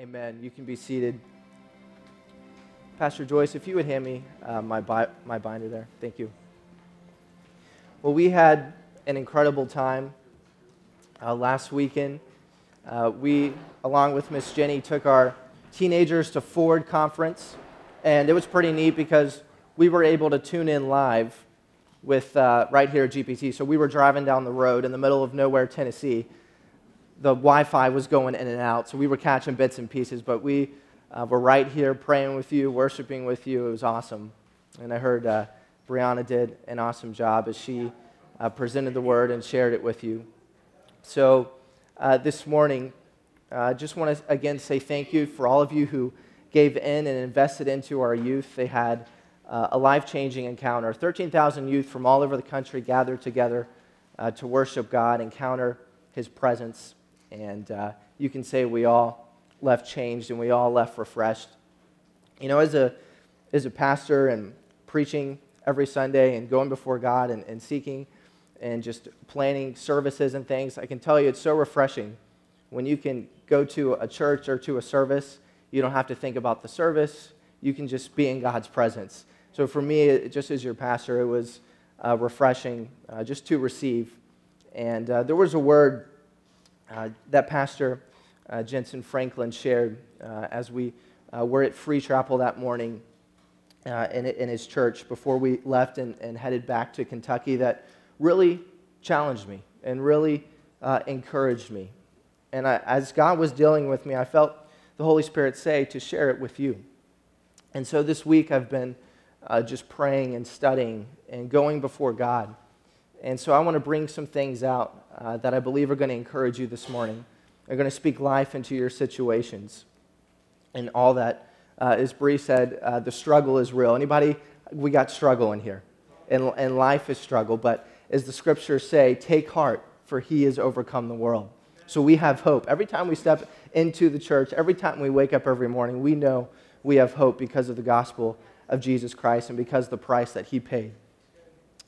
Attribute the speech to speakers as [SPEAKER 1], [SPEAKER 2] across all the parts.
[SPEAKER 1] Amen. You can be seated. Pastor Joyce, if you would hand me uh, my, bi- my binder there. Thank you. Well, we had an incredible time uh, last weekend. Uh, we, along with Miss Jenny, took our teenagers to Forward Conference, and it was pretty neat because we were able to tune in live with uh, right here at GPT. So we were driving down the road in the middle of nowhere, Tennessee. The Wi Fi was going in and out, so we were catching bits and pieces, but we uh, were right here praying with you, worshiping with you. It was awesome. And I heard uh, Brianna did an awesome job as she uh, presented the word and shared it with you. So uh, this morning, I uh, just want to again say thank you for all of you who gave in and invested into our youth. They had uh, a life changing encounter. 13,000 youth from all over the country gathered together to worship God, encounter His presence. And uh, you can say we all left changed and we all left refreshed. You know, as a, as a pastor and preaching every Sunday and going before God and, and seeking and just planning services and things, I can tell you it's so refreshing when you can go to a church or to a service. You don't have to think about the service, you can just be in God's presence. So for me, just as your pastor, it was uh, refreshing uh, just to receive. And uh, there was a word that Pastor uh, Jentezen Franklin shared uh, as we were at Free Chapel that morning in, in, his church before we left and, and, headed back to Kentucky that really challenged me and really encouraged me. And I, as God was dealing with me, I felt the Holy Spirit say to share it with you. And so this week I've been uh, just praying and studying and going before God. And so I want to bring some things out uh, that I believe are going to encourage you this morning. They're going to speak life into your situations and all that. Uh, as Bree said, uh, the struggle is real. Anybody? We got struggle in here, and, and life is struggle. But as the scriptures say, take heart, for he has overcome the world. So we have hope. Every time we step into the church, every time we wake up every morning, we know we have hope because of the gospel of Jesus Christ and because the price that he paid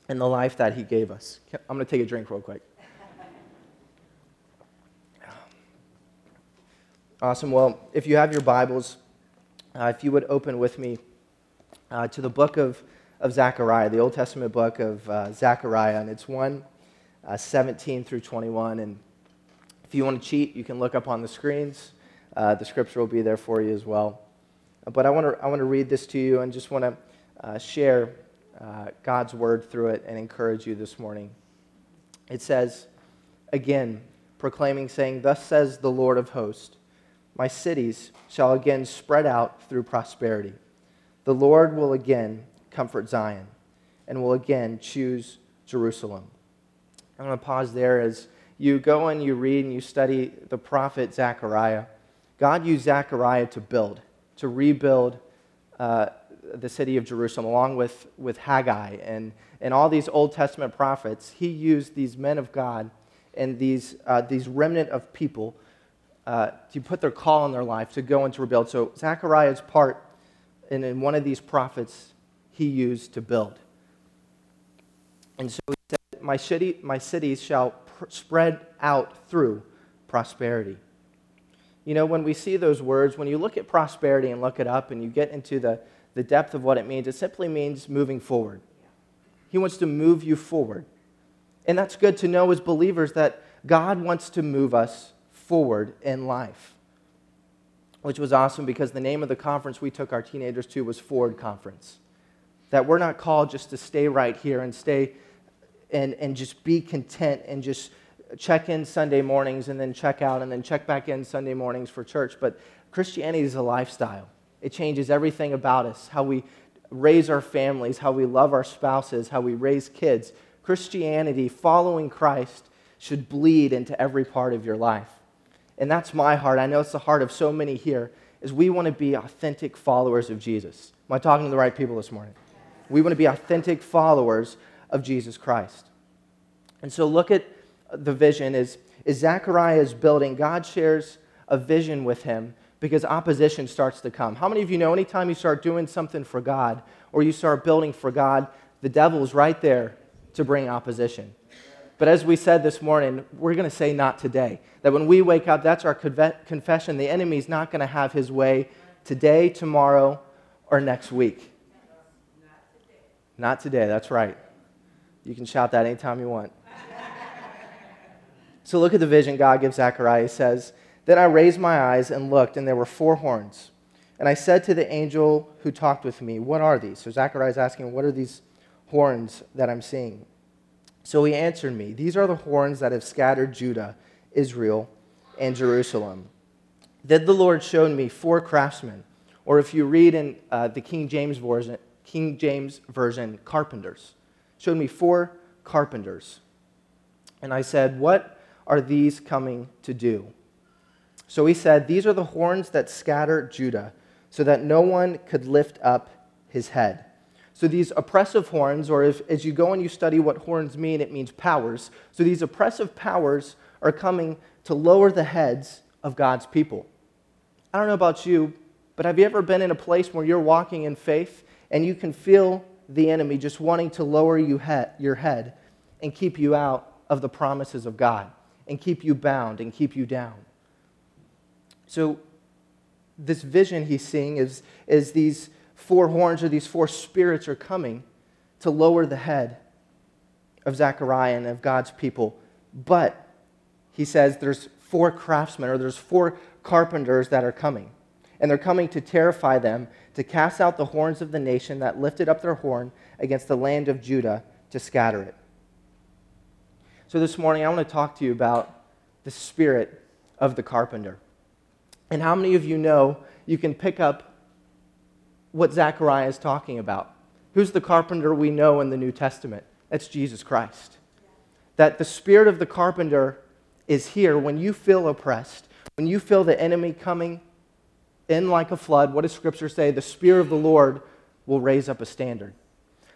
[SPEAKER 1] and the life that he gave us. I'm going to take a drink real quick. Awesome. Well, if you have your Bibles, uh, if you would open with me uh, to the book of, of Zechariah, the Old Testament book of uh, Zechariah, and it's 1 uh, 17 through 21. And if you want to cheat, you can look up on the screens. Uh, the scripture will be there for you as well. But I want to I want to read this to you and just want to uh, share God's word through it and encourage you this morning. It says, again, proclaiming, saying, Thus says the Lord of hosts, my cities shall again spread out through prosperity. The Lord will again comfort Zion and will again choose Jerusalem. I'm going to pause there as you go and you read and you study the prophet Zechariah. God used Zechariah to build to rebuild uh, the city of Jerusalem, along with, with Haggai and, and all these Old Testament prophets. He used these men of God and these, uh, these remnant of people uh, to put their call in their life to go and to rebuild. So Zechariah's part in, in one of these prophets he used to build. And so he said, My, city, my cities shall pr- spread out through prosperity. You know, when we see those words, when you look at prosperity and look it up and you get into the, the depth of what it means, it simply means moving forward. He wants to move you forward. And that's good to know as believers that God wants to move us forward in life, which was awesome because the name of the conference we took our teenagers to was Forward Conference. That we're not called just to stay right here and stay and, and just be content and just check in Sunday mornings and then check out and then check back in Sunday mornings for church. But Christianity is a lifestyle, it changes everything about us how we raise our families, how we love our spouses, how we raise kids. Christianity, following Christ, should bleed into every part of your life. And that's my heart. I know it's the heart of so many here, is we want to be authentic followers of Jesus. Am I talking to the right people this morning? We want to be authentic followers of Jesus Christ. And so look at the vision is, is Zechariah's building. God shares a vision with him because opposition starts to come. How many of you know anytime you start doing something for God or you start building for God, the devil is right there to bring opposition? But as we said this morning, we're going to say not today. That when we wake up, that's our confession. The enemy's not going to have his way today, tomorrow, or next week. Not today, that's right. You can shout that anytime you want. so look at the vision God gives Zechariah. He says, Then I raised my eyes and looked, and there were four horns. And I said to the angel who talked with me, What are these? So Zechariah is asking, What are these horns that I'm seeing? So he answered me, These are the horns that have scattered Judah, Israel, and Jerusalem. Then the Lord showed me four craftsmen, or if you read in uh, the King James version, King James version, carpenters. Showed me four carpenters. And I said, What are these coming to do? So he said, These are the horns that scatter Judah, so that no one could lift up his head. So these oppressive horns, or if, as you go and you study what horns mean, it means powers. So these oppressive powers are coming to lower the heads of God's people. I don't know about you, but have you ever been in a place where you're walking in faith and you can feel the enemy just wanting to lower you he- your head and keep you out of the promises of God and keep you bound and keep you down? So, this vision he's seeing is, is these four horns or these four spirits are coming to lower the head of Zechariah and of God's people. But he says there's four craftsmen or there's four carpenters that are coming. And they're coming to terrify them, to cast out the horns of the nation that lifted up their horn against the land of Judah to scatter it. So this morning, I want to talk to you about the spirit of the carpenter. And how many of you know you can pick up what Zechariah is talking about? Who's the carpenter we know in the New Testament? That's Jesus Christ. That the spirit of the carpenter is here when you feel oppressed, when you feel the enemy coming in like a flood, what does Scripture say? The Spirit of the Lord will raise up a standard.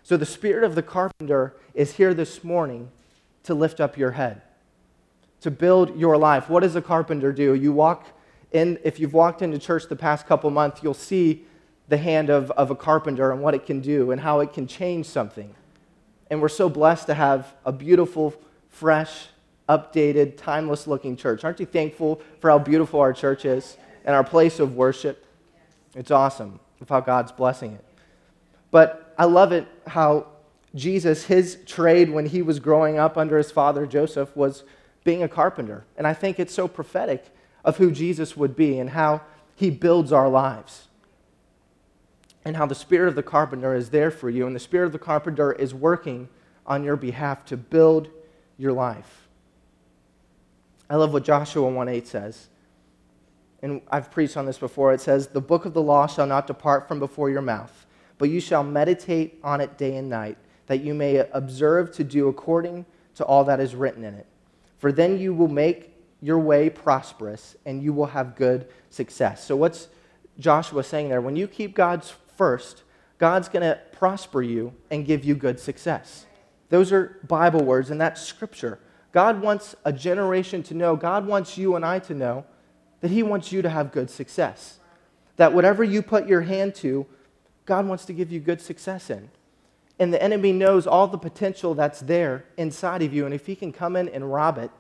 [SPEAKER 1] So the Spirit of the carpenter is here this morning to lift up your head, to build your life. What does a carpenter do? You walk in, if you've walked into church the past couple months, you'll see the hand of, of a carpenter and what it can do and how it can change something. And we're so blessed to have a beautiful, fresh, updated, timeless looking church. Aren't you thankful for how beautiful our church is and our place of worship? It's awesome of how God's blessing it. But I love it how Jesus, his trade when he was growing up under his father Joseph was being a carpenter. And I think it's so prophetic of who Jesus would be and how he builds our lives. And how the spirit of the carpenter is there for you, and the spirit of the carpenter is working on your behalf to build your life. I love what Joshua 1:8 says. And I've preached on this before. It says, "The book of the law shall not depart from before your mouth, but you shall meditate on it day and night, that you may observe to do according to all that is written in it. For then you will make your way prosperous and you will have good success." So what's Joshua saying there? When you keep God's first, God's going to prosper you and give you good success. Those are Bible words, and that's scripture. God wants a generation to know, God wants you and I to know that He wants you to have good success. That whatever you put your hand to, God wants to give you good success in. And the enemy knows all the potential that's there inside of you. And if he can come in and rob it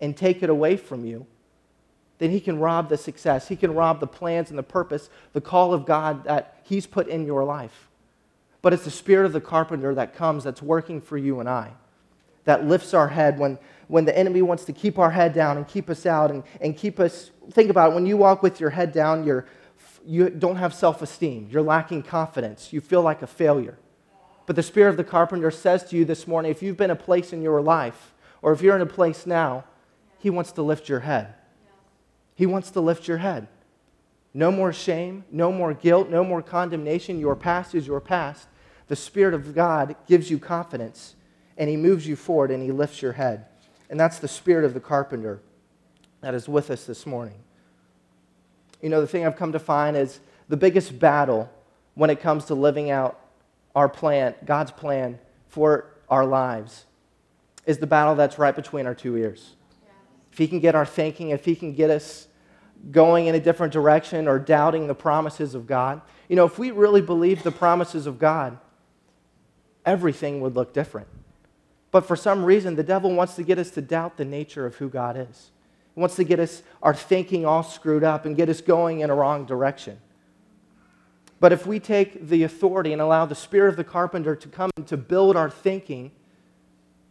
[SPEAKER 1] and take it away from you, then he can rob the success. He can rob the plans and the purpose, the call of God that he's put in your life. But it's the spirit of the carpenter that comes that's working for you and I, that lifts our head when when the enemy wants to keep our head down and keep us out and, and keep us. Think about it when you walk with your head down, you're, you don't have self esteem, you're lacking confidence, you feel like a failure. But the Spirit of the carpenter says to you this morning if you've been a place in your life, or if you're in a place now, He wants to lift your head. He wants to lift your head. No more shame, no more guilt, no more condemnation. Your past is your past. The Spirit of God gives you confidence, and He moves you forward and He lifts your head. And that's the spirit of the carpenter that is with us this morning. You know, the thing I've come to find is the biggest battle when it comes to living out our plan, God's plan for our lives, is the battle that's right between our two ears. If He can get our thinking, if He can get us going in a different direction or doubting the promises of God, you know, if we really believe the promises of God, everything would look different. But for some reason, the devil wants to get us to doubt the nature of who God is. He wants to get us, our thinking all screwed up and get us going in a wrong direction. But if we take the authority and allow the spirit of the carpenter to come to build our thinking,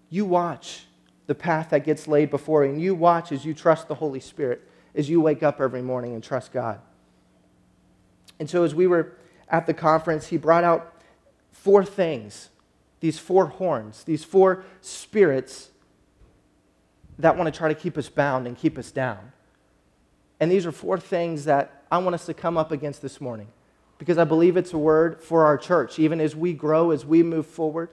[SPEAKER 1] you watch the path that gets laid before you, and you watch as you trust the Holy Spirit, as you wake up every morning and trust God. And so, as we were at the conference, he brought out four things these four horns, these four spirits that want to try to keep us bound and keep us down. And these are four things that I want us to come up against this morning because I believe it's a word for our church, even as we grow, as we move forward,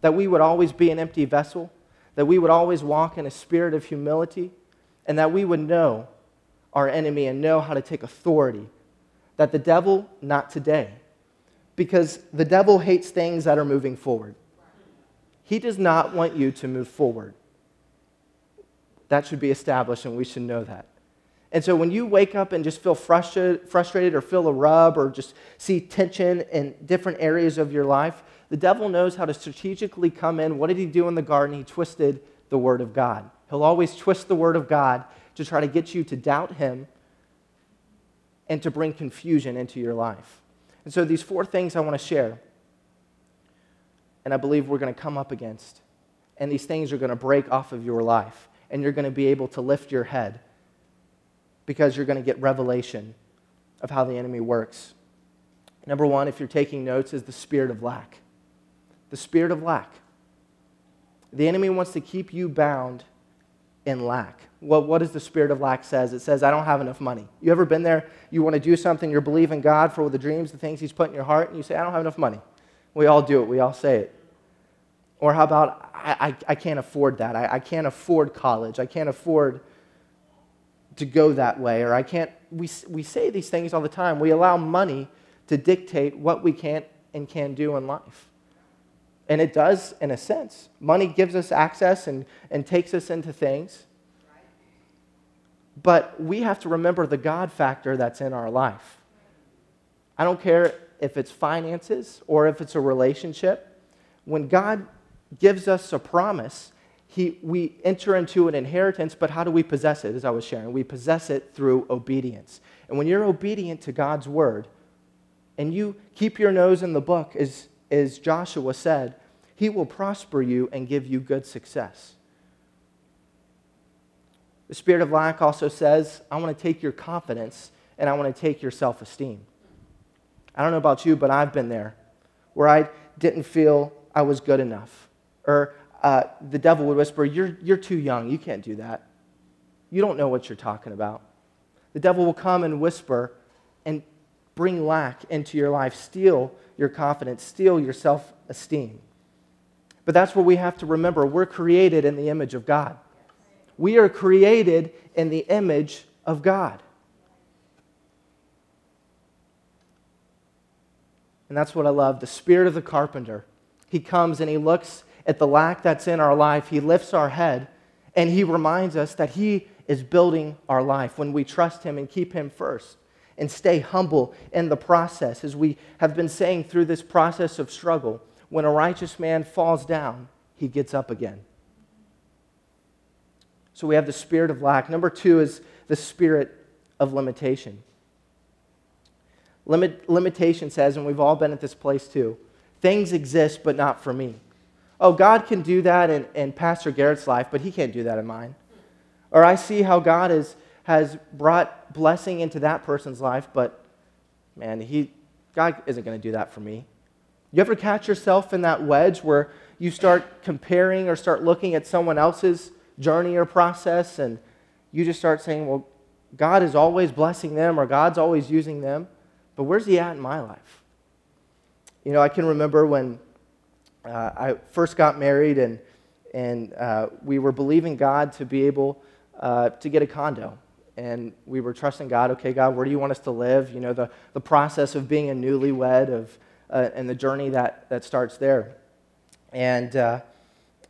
[SPEAKER 1] that we would always be an empty vessel, that we would always walk in a spirit of humility, and that we would know our enemy and know how to take authority. That the devil, not today, because the devil hates things that are moving forward. He does not want you to move forward. That should be established, and we should know that. And so when you wake up and just feel frustrated, frustrated or feel a rub or just see tension in different areas of your life, the devil knows how to strategically come in. What did he do in the garden? He twisted the word of God. He'll always twist the word of God to try to get you to doubt him and to bring confusion into your life. And so, these four things I want to share, and I believe we're going to come up against, and these things are going to break off of your life, and you're going to be able to lift your head because you're going to get revelation of how the enemy works. Number one, if you're taking notes, is the spirit of lack. The spirit of lack. The enemy wants to keep you bound in lack. Well, what does the spirit of lack says? It says, I don't have enough money. You ever been there? You want to do something, you're believing God for the dreams, the things He's put in your heart, and you say, I don't have enough money. We all do it. We all say it. Or how about, I, I, I can't afford that. I, I can't afford college. I can't afford to go that way. Or I can't, we, we say these things all the time. We allow money to dictate what we can't and can do in life. And it does, in a sense. Money gives us access and, and takes us into things. But we have to remember the God factor that's in our life. I don't care if it's finances or if it's a relationship. When God gives us a promise, he, we enter into an inheritance, but how do we possess it? As I was sharing, we possess it through obedience. And when you're obedient to God's word, and you keep your nose in the book, as, as Joshua said, he will prosper you and give you good success. The spirit of lack also says, I want to take your confidence and I want to take your self esteem. I don't know about you, but I've been there where I didn't feel I was good enough. Or uh, the devil would whisper, you're, you're too young. You can't do that. You don't know what you're talking about. The devil will come and whisper and bring lack into your life, steal your confidence, steal your self esteem. But that's what we have to remember. We're created in the image of God. We are created in the image of God. And that's what I love the spirit of the carpenter. He comes and he looks at the lack that's in our life, he lifts our head, and he reminds us that he is building our life when we trust him and keep him first and stay humble in the process. As we have been saying through this process of struggle, when a righteous man falls down, he gets up again. So we have the spirit of lack. Number two is the spirit of limitation. Limit, limitation says, and we've all been at this place too things exist, but not for me. Oh, God can do that in, in Pastor Garrett's life, but he can't do that in mine. Or I see how God is, has brought blessing into that person's life, but man, he, God isn't going to do that for me. You ever catch yourself in that wedge where you start comparing or start looking at someone else's journey or process, and you just start saying, well, God is always blessing them or God's always using them, but where's He at in my life? You know, I can remember when uh, I first got married and, and uh, we were believing God to be able uh, to get a condo. And we were trusting God, okay, God, where do you want us to live? You know, the, the process of being a newlywed of, uh, and the journey that, that starts there. And uh,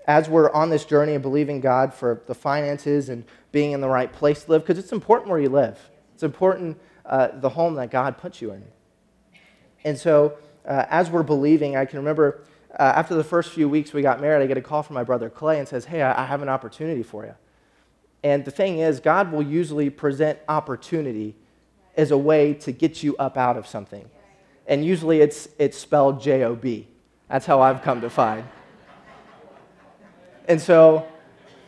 [SPEAKER 1] as we're on this journey of believing God for the finances and being in the right place to live, because it's important where you live. It's important uh, the home that God puts you in. And so, uh, as we're believing, I can remember uh, after the first few weeks we got married, I get a call from my brother Clay and says, Hey, I, I have an opportunity for you. And the thing is, God will usually present opportunity as a way to get you up out of something. And usually it's, it's spelled J O B. That's how I've come to find. And so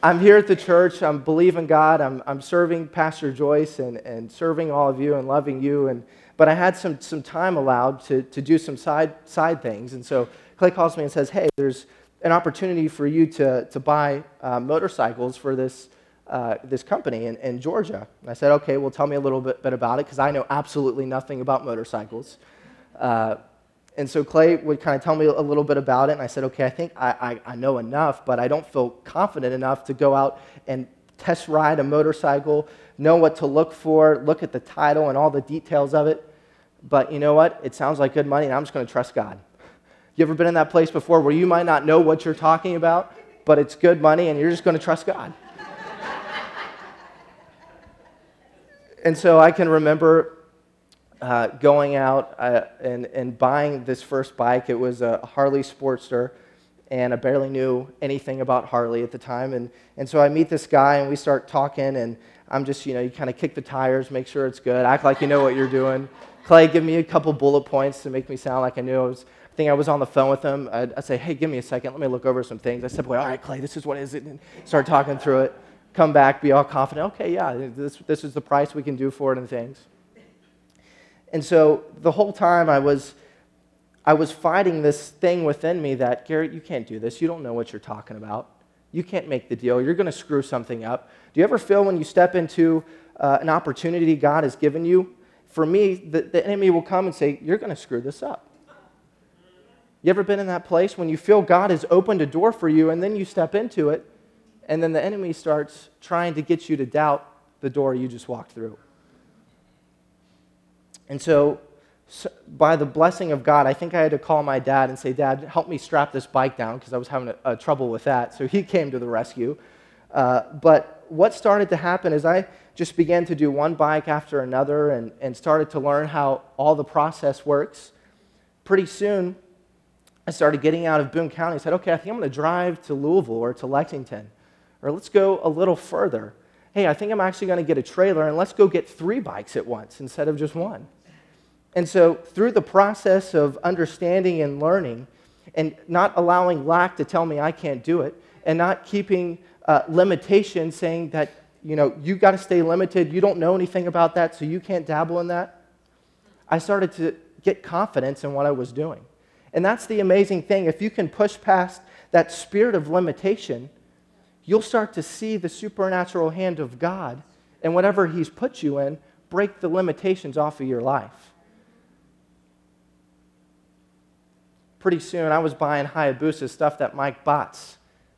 [SPEAKER 1] I'm here at the church. I'm believing God. I'm, I'm serving Pastor Joyce and, and serving all of you and loving you. And, but I had some, some time allowed to, to do some side, side things. And so Clay calls me and says, Hey, there's an opportunity for you to, to buy uh, motorcycles for this, uh, this company in, in Georgia. And I said, Okay, well, tell me a little bit, bit about it because I know absolutely nothing about motorcycles. Uh, and so Clay would kind of tell me a little bit about it, and I said, okay, I think I, I, I, know enough, but I don't feel confident enough to go out and test ride a motorcycle, know what to look for, look at the title and all the details of it. But you know what? It sounds like good money, and I'm just going to trust God. You ever been in that place before where you might not know what you're talking about, but it's good money, and you're just going to trust God? And so I can remember uh, going out uh, and, and buying this first bike. It was a Harley Sportster, and I barely knew anything about Harley at the time. And, and so I meet this guy, and we start talking, and I'm just, you know, you kind of kick the tires, make sure it's good, act like you know what you're doing. Clay, give me a couple bullet points to make me sound like I knew. I, was, I think I was on the phone with him. I'd, I'd, say, hey, give me a second, let me look over some things. I said, boy, all right, Clay, this is what is it, and start talking through it. Come back, be all confident. Okay, yeah, this, this is the price we can do for it and things. And so the whole time I was, I was fighting this thing within me that, Garrett, you can't do this. You don't know what you're talking about. You can't make the deal. You're going to screw something up. Do you ever feel when you step into uh, an opportunity God has given you? For me, the, the enemy will come and say, You're going to screw this up. You ever been in that place when you feel God has opened a door for you and then you step into it, and then the enemy starts trying to get you to doubt the door you just walked through? And so, so, by the blessing of God, I think I had to call my dad and say, Dad, help me strap this bike down because I was having a, a, trouble with that. So he came to the rescue. Uh, but what started to happen is I just began to do one bike after another and, and started to learn how all the process works. Pretty soon, I started getting out of Boone County. I said, okay, I think I'm going to drive to Louisville or to Lexington, or let's go a little further. Hey, I think I'm actually going to get a trailer and let's go get three bikes at once instead of just one. And so, through the process of understanding and learning, and not allowing lack to tell me I can't do it, and not keeping uh, limitation saying that, you know, you got to stay limited, you don't know anything about that, so you can't dabble in that, I started to get confidence in what I was doing. And that's the amazing thing. If you can push past that spirit of limitation, you'll start to see the supernatural hand of God and whatever He's put you in break the limitations off of your life. pretty soon I was buying Hayabusa stuff that Mike Botts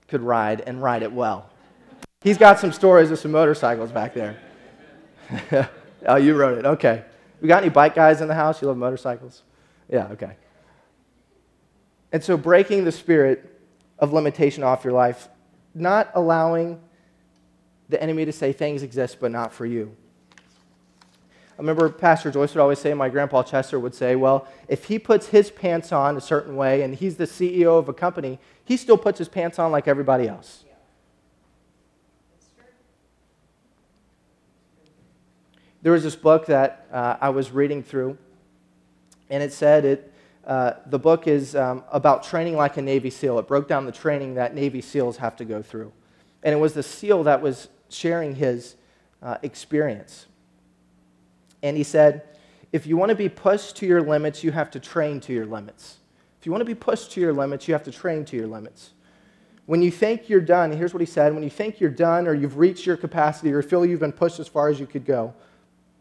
[SPEAKER 1] could ride and ride it well. He's got some stories of some motorcycles back there. oh, you wrote it. Okay. We got any bike guys in the house? You love motorcycles? Yeah, okay. And so breaking the spirit of limitation off your life, not allowing the enemy to say things exist but not for you. I remember Pastor Joyce would always say, my grandpa Chester would say, well, if he puts his pants on a certain way and he's the CEO of a company, he still puts his pants on like everybody else. There was this book that uh, I was reading through, and it said it, uh, the book is um, about training like a Navy SEAL. It broke down the training that Navy SEALs have to go through. And it was the SEAL that was sharing his uh, experience. And he said, if you want to be pushed to your limits, you have to train to your limits. If you want to be pushed to your limits, you have to train to your limits. When you think you're done, here's what he said when you think you're done or you've reached your capacity or feel you've been pushed as far as you could go,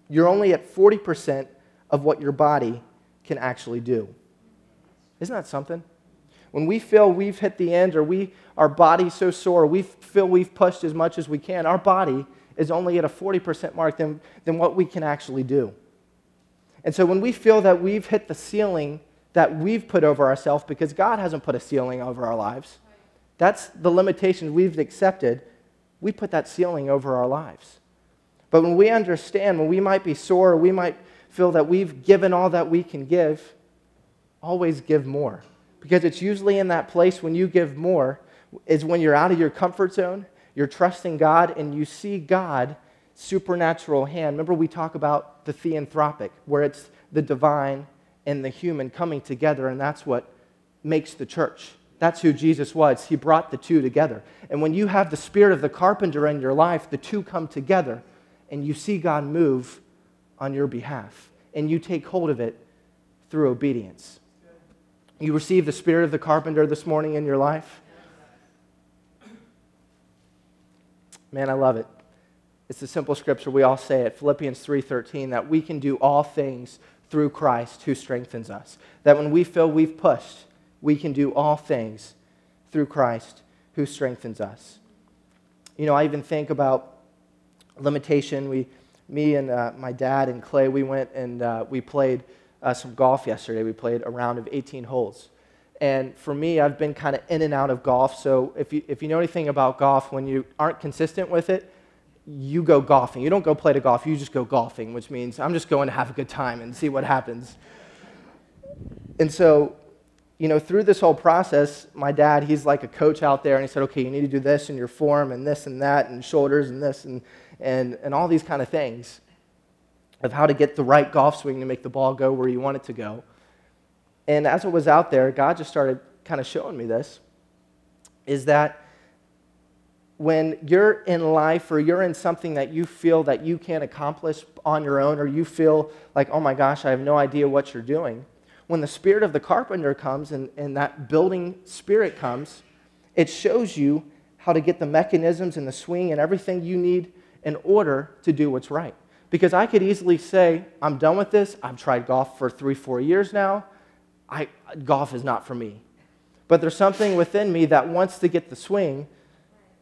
[SPEAKER 1] you're only at 40% of what your body can actually do. Isn't that something? When we feel we've hit the end or we, our body's so sore, we feel we've pushed as much as we can, our body is only at a 40% mark than, than what we can actually do. And so when we feel that we've hit the ceiling that we've put over ourselves, because God hasn't put a ceiling over our lives, that's the limitation we've accepted. We put that ceiling over our lives. But when we understand, when we might be sore, we might feel that we've given all that we can give, always give more. Because it's usually in that place when you give more, is when you're out of your comfort zone, you're trusting God, and you see God supernatural hand. Remember, we talk about the theanthropic, where it's the divine and the human coming together, and that's what makes the church. That's who Jesus was. He brought the two together. And when you have the spirit of the carpenter in your life, the two come together, and you see God move on your behalf, and you take hold of it through obedience. You receive the spirit of the carpenter this morning in your life. Man, I love it. It's a simple scripture. We all say it. Philippians 3:13 that we can do all things through Christ who strengthens us. That when we feel we've pushed, we can do all things through Christ who strengthens us. You know, I even think about limitation. We, me and uh, my dad and Clay, we went and uh, we played uh, some golf yesterday. We played a round of 18 holes. And for me, I've been kind of in and out of golf. So if you, if you know anything about golf, when you aren't consistent with it, you go golfing. You don't go play to golf, you just go golfing, which means I'm just going to have a good time and see what happens. And so, you know, through this whole process, my dad, he's like a coach out there, and he said, okay, you need to do this in your form and this and that and shoulders and this and, and, and all these kind of things of how to get the right golf swing to make the ball go where you want it to go. And as it was out there, God just started kind of showing me this is that when you're in life or you're in something that you feel that you can't accomplish on your own or you feel like, oh my gosh, I have no idea what you're doing, when the spirit of the carpenter comes and, and that building spirit comes, it shows you how to get the mechanisms and the swing and everything you need in order to do what's right. Because I could easily say, I'm done with this. I've tried golf for three, four years now. I, golf is not for me. But there's something within me that wants to get the swing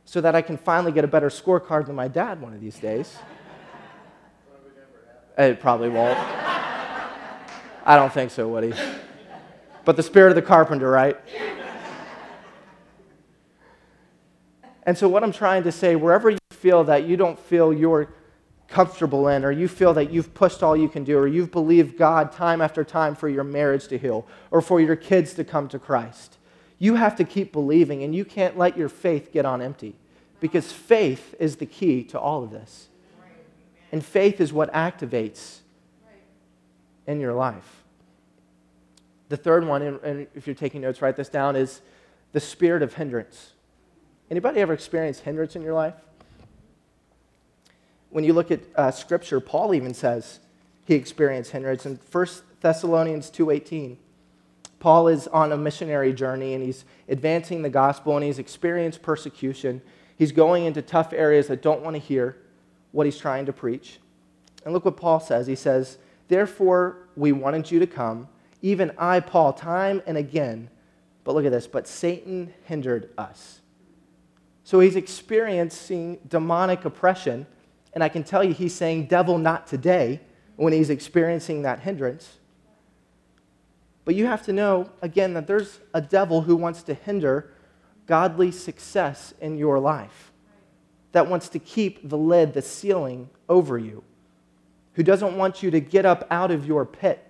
[SPEAKER 1] so that I can finally get a better scorecard than my dad one of these days. It probably won't. I don't think so, Woody. But the spirit of the carpenter, right? And so, what I'm trying to say, wherever you feel that you don't feel you're comfortable in, or you feel that you've pushed all you can do, or you've believed God time after time for your marriage to heal, or for your kids to come to Christ, you have to keep believing, and you can't let your faith get on empty because faith is the key to all of this. And faith is what activates in your life. The third one, and if you're taking notes, write this down, is the spirit of hindrance. Anybody ever experienced hindrance in your life? When you look at uh, Scripture, Paul even says he experienced hindrance in 1 Thessalonians 2.18. Paul is on a missionary journey and he's advancing the gospel and he's experienced persecution. He's going into tough areas that don't want to hear what he's trying to preach. And look what Paul says. He says, Therefore, we wanted you to come, even I, Paul, time and again. But look at this, but Satan hindered us. So he's experiencing demonic oppression. And I can tell you, he's saying, Devil, not today, when he's experiencing that hindrance. But you have to know, again, that there's a devil who wants to hinder godly success in your life, that wants to keep the lid, the ceiling over you, who doesn't want you to get up out of your pit,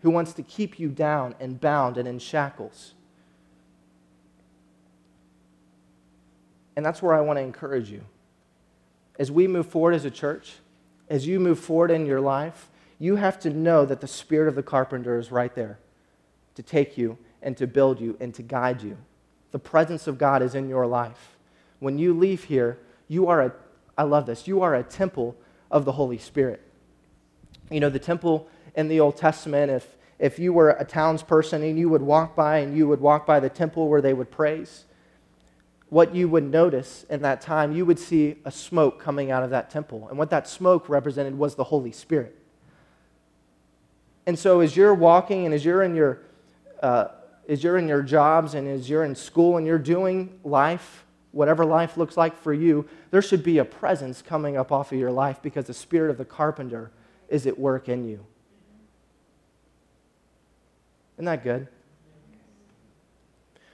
[SPEAKER 1] who wants to keep you down and bound and in shackles. And that's where I want to encourage you. As we move forward as a church, as you move forward in your life, you have to know that the spirit of the carpenter is right there to take you and to build you and to guide you. The presence of God is in your life. When you leave here, you are a, I love this, you are a temple of the Holy Spirit. You know, the temple in the Old Testament, if, if you were a townsperson and you would walk by and you would walk by the temple where they would praise, what you would notice in that time, you would see a smoke coming out of that temple. And what that smoke represented was the Holy Spirit. And so as you're walking and as you're in your uh, as you're in your jobs and as you're in school and you're doing life, whatever life looks like for you, there should be a presence coming up off of your life because the spirit of the carpenter is at work in you. Isn't that good?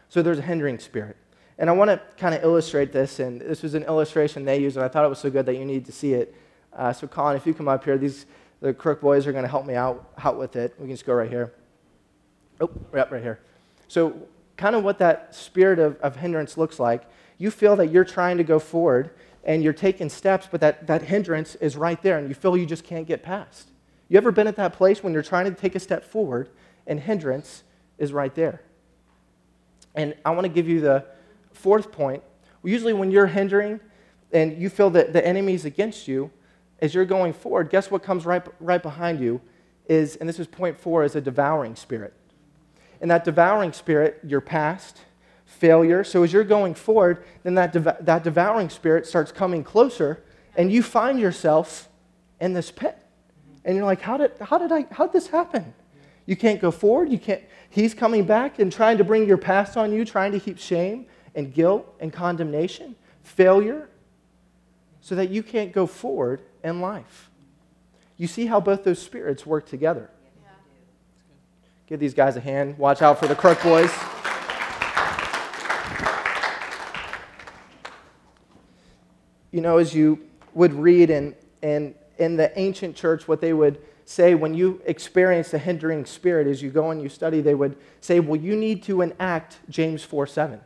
[SPEAKER 1] So there's a hindering spirit. And I want to kind of illustrate this, and this was an illustration they used, and I thought it was so good that you need to see it. Uh, so, Colin, if you come up here, these the Crook boys are going to help me out, out with it. We can just go right here. Oh, right here. So, kind of what that spirit of, of hindrance looks like, you feel that you're trying to go forward and you're taking steps, but that, that hindrance is right there and you feel you just can't get past. You ever been at that place when you're trying to take a step forward and hindrance is right there? And I want to give you the fourth point. Usually, when you're hindering and you feel that the enemy is against you, as you're going forward, guess what comes right, right behind you is, and this is point four, is a devouring spirit. And that devouring spirit, your past, failure. So as you're going forward, then that, dev- that devouring spirit starts coming closer, and you find yourself in this pit. And you're like, how did, how did I, how did this happen? You can't go forward. You can't, he's coming back and trying to bring your past on you, trying to heap shame and guilt and condemnation, failure, so that you can't go forward in life. You see how both those spirits work together. Give these guys a hand. Watch out for the crook boys. You know, as you would read in, in, in the ancient church, what they would say when you experience a hindering spirit as you go and you study, they would say, Well, you need to enact James 4 7.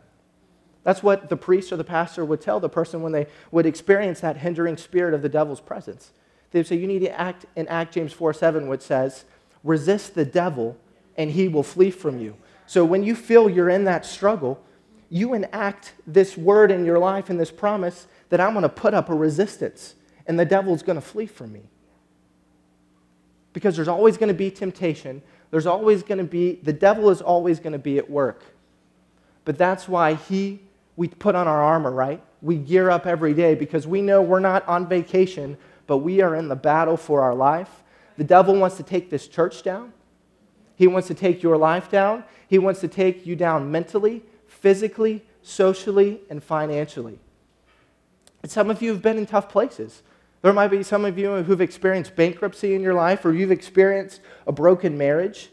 [SPEAKER 1] That's what the priest or the pastor would tell the person when they would experience that hindering spirit of the devil's presence. They would say, You need to act, in Act James 4 7, which says, Resist the devil and he will flee from you. So when you feel you're in that struggle, you enact this word in your life and this promise that I'm going to put up a resistance and the devil's going to flee from me. Because there's always going to be temptation. There's always going to be, the devil is always going to be at work. But that's why he, we put on our armor, right? We gear up every day because we know we're not on vacation, but we are in the battle for our life. The devil wants to take this church down. He wants to take your life down. He wants to take you down mentally, physically, socially, and financially. And some of you have been in tough places. There might be some of you who've experienced bankruptcy in your life, or you've experienced a broken marriage,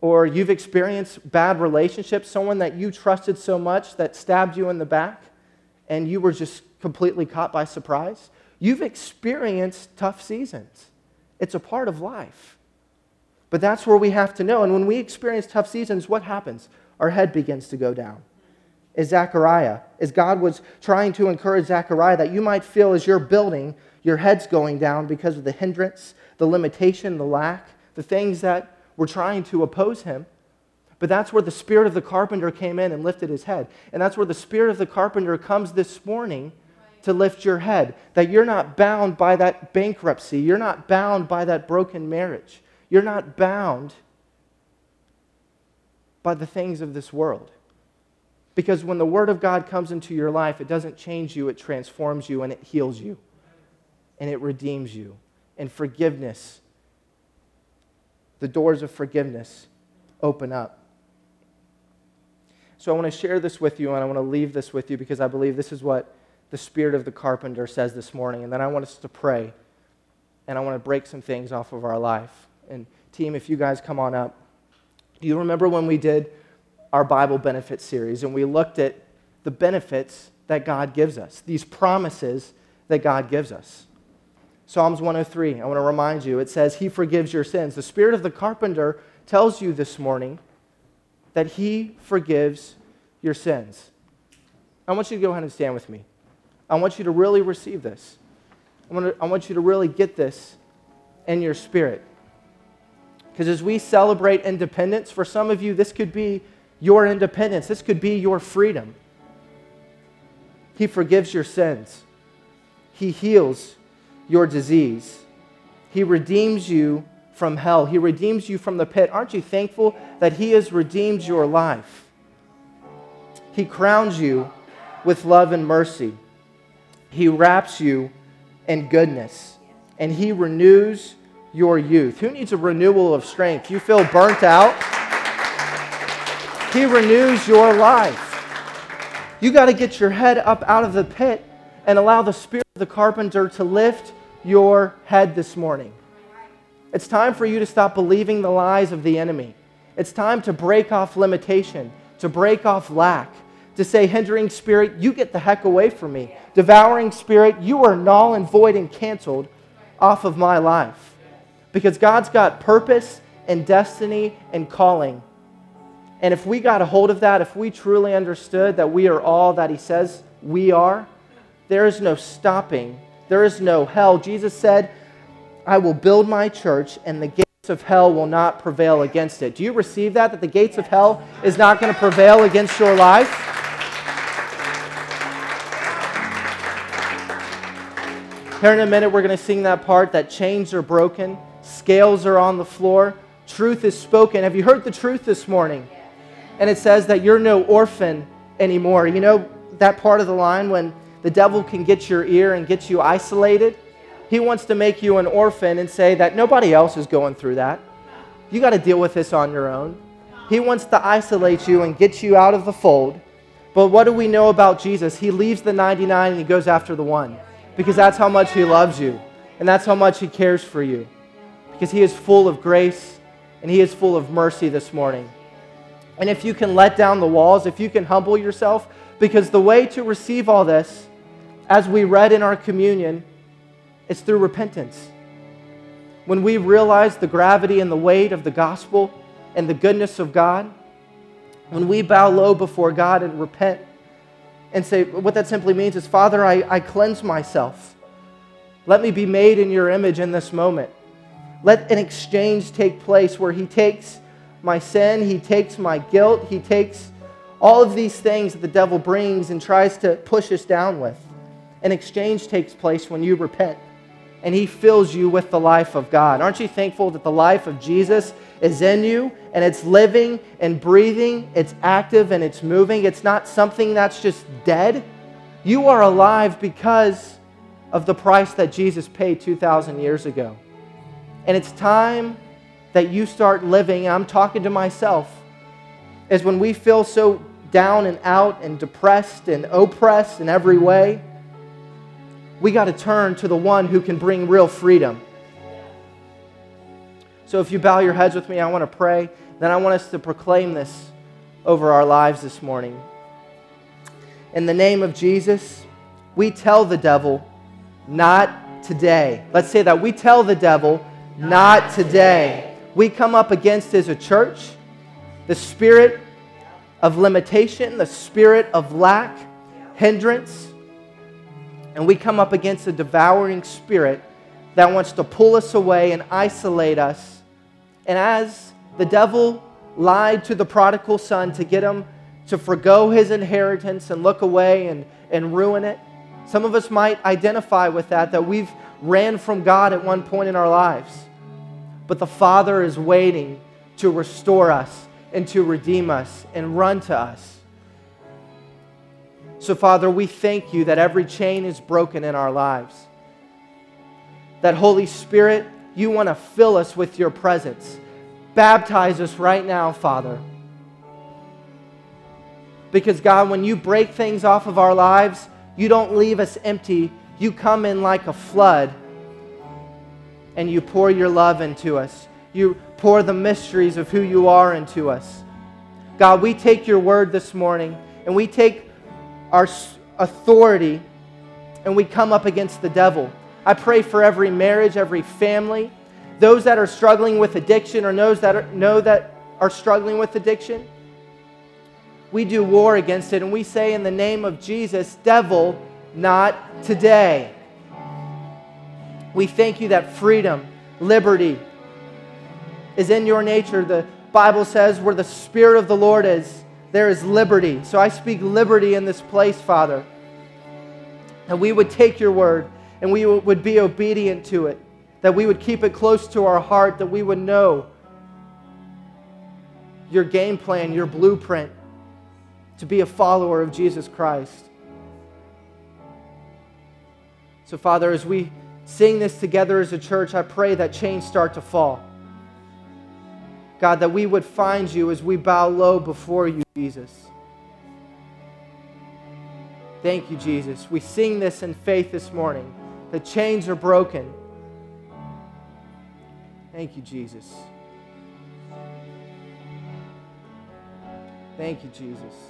[SPEAKER 1] or you've experienced bad relationships, someone that you trusted so much that stabbed you in the back, and you were just completely caught by surprise. You've experienced tough seasons. It's a part of life. But that's where we have to know. And when we experience tough seasons, what happens? Our head begins to go down. As Zechariah, as God was trying to encourage Zechariah that you might feel as you're building, your head's going down because of the hindrance, the limitation, the lack, the things that were trying to oppose him. But that's where the spirit of the carpenter came in and lifted his head. And that's where the spirit of the carpenter comes this morning to lift your head. That you're not bound by that bankruptcy, you're not bound by that broken marriage. You're not bound by the things of this world. Because when the Word of God comes into your life, it doesn't change you, it transforms you and it heals you and it redeems you. And forgiveness, the doors of forgiveness open up. So I want to share this with you and I want to leave this with you because I believe this is what the Spirit of the carpenter says this morning. And then I want us to pray and I want to break some things off of our life and team, if you guys come on up. Do you remember when we did our Bible benefit series and we looked at the benefits that God gives us, these promises that God gives us? Psalms 103, I want to remind you, it says, He forgives your sins. The Spirit of the carpenter tells you this morning that He forgives your sins. I want you to go ahead and stand with me. I want you to really receive this. I want, to, I want you to really get this in your spirit. Because as we celebrate independence, for some of you, this could be your independence, this could be your freedom. He forgives your sins, He heals your disease, He redeems you from hell, He redeems you from the pit. Aren't you thankful that He has redeemed your life? He crowns you with love and mercy. He wraps you in goodness, and He renews your youth? Who needs a renewal of strength? You feel burnt out? He renews your life. You got to get your head up out of the pit and allow the Spirit of the carpenter to lift your head this morning. It's time for you to stop believing the lies of the enemy. It's time to break off limitation, to break off lack, to say, hindering spirit, you get the heck away from me. Devouring spirit, you are null and void and canceled off of my life because God's got purpose and destiny and calling And if we got a hold of that, if we truly understood that we are all that He says we are, there is no stopping, there is no hell. Jesus said, I will build my church, and the gates of hell will not prevail against it. Do you receive that? That the gates of hell is not going to prevail against your life? Here in a minute, we're going to sing that part that chains are broken, scales are on the floor, truth is spoken. Have you heard the truth this morning? And it says that you're no orphan anymore. You know that part of the line when the devil can get your ear and get you isolated? He wants to make you an orphan and say that nobody else is going through that. You got to deal with this on your own. He wants to isolate you and get you out of the fold. But what do we know about Jesus? He leaves the 99 and he goes after the one because that's how much He loves you and that's how much He cares for you. Because He is full of grace and He is full of mercy this morning. And if you can let down the walls, if you can humble yourself, because the way to receive all this, as we read in our communion, it's through repentance. When we realize the gravity and the weight of the gospel and the goodness of God, when we bow low before God and repent and say, what that simply means is, Father, I, I cleanse myself. Let me be made in your image in this moment. Let an exchange take place where He takes my sin, He takes my guilt, He takes all of these things that the devil brings and tries to push us down with. An exchange takes place when you repent and He fills you with the life of God. Aren't you thankful that the life of Jesus is in you and it's living and breathing, it's active and it's moving? It's not something that's just dead. You are alive because of the price that Jesus paid 2,000 years ago. And it's time that you start living. I'm talking to myself. Is when we feel so down and out and depressed and oppressed in every way we got to turn to the one who can bring real freedom. So if you bow your heads with me, I want to pray. Then I want us to proclaim this over our lives this morning. In the name of Jesus, we tell the devil, not today. Let's say that. We tell the devil, not today. We come up against as a church the spirit of limitation, the spirit of lack, hindrance, and we come up against a devouring spirit that wants to pull us away and isolate us. And as the devil lied to the prodigal son to get him to forego his inheritance and look away and, and ruin it, some of us might identify with that, that we've ran from God at one point in our lives. But the Father is waiting to restore us and to redeem us and run to us. So, Father, we thank you that every chain is broken in our lives. That, Holy Spirit, you want to fill us with your presence. Baptize us right now, Father. Because, God, when you break things off of our lives, you don't leave us empty. You come in like a flood and you pour your love into us. You pour the mysteries of who you are into us. God, we take your word this morning and we take our authority and we come up against the devil. I pray for every marriage, every family, those that are struggling with addiction or those that are, know that are struggling with addiction. We do war against it and we say in the name of Jesus, devil, not today. We thank you that freedom, liberty is in your nature. The Bible says where the Spirit of the Lord is, there is liberty. So I speak liberty in this place, Father. And we would take your word and we would be obedient to it, that we would keep it close to our heart, that we would know your game plan, your blueprint to be a follower of Jesus Christ. So, Father, as we sing this together as a church, I pray that chains start to fall. God, that we would find you as we bow low before you, Jesus. Thank you, Jesus. We sing this in faith this morning. The chains are broken. Thank you, Jesus. Thank you, Jesus.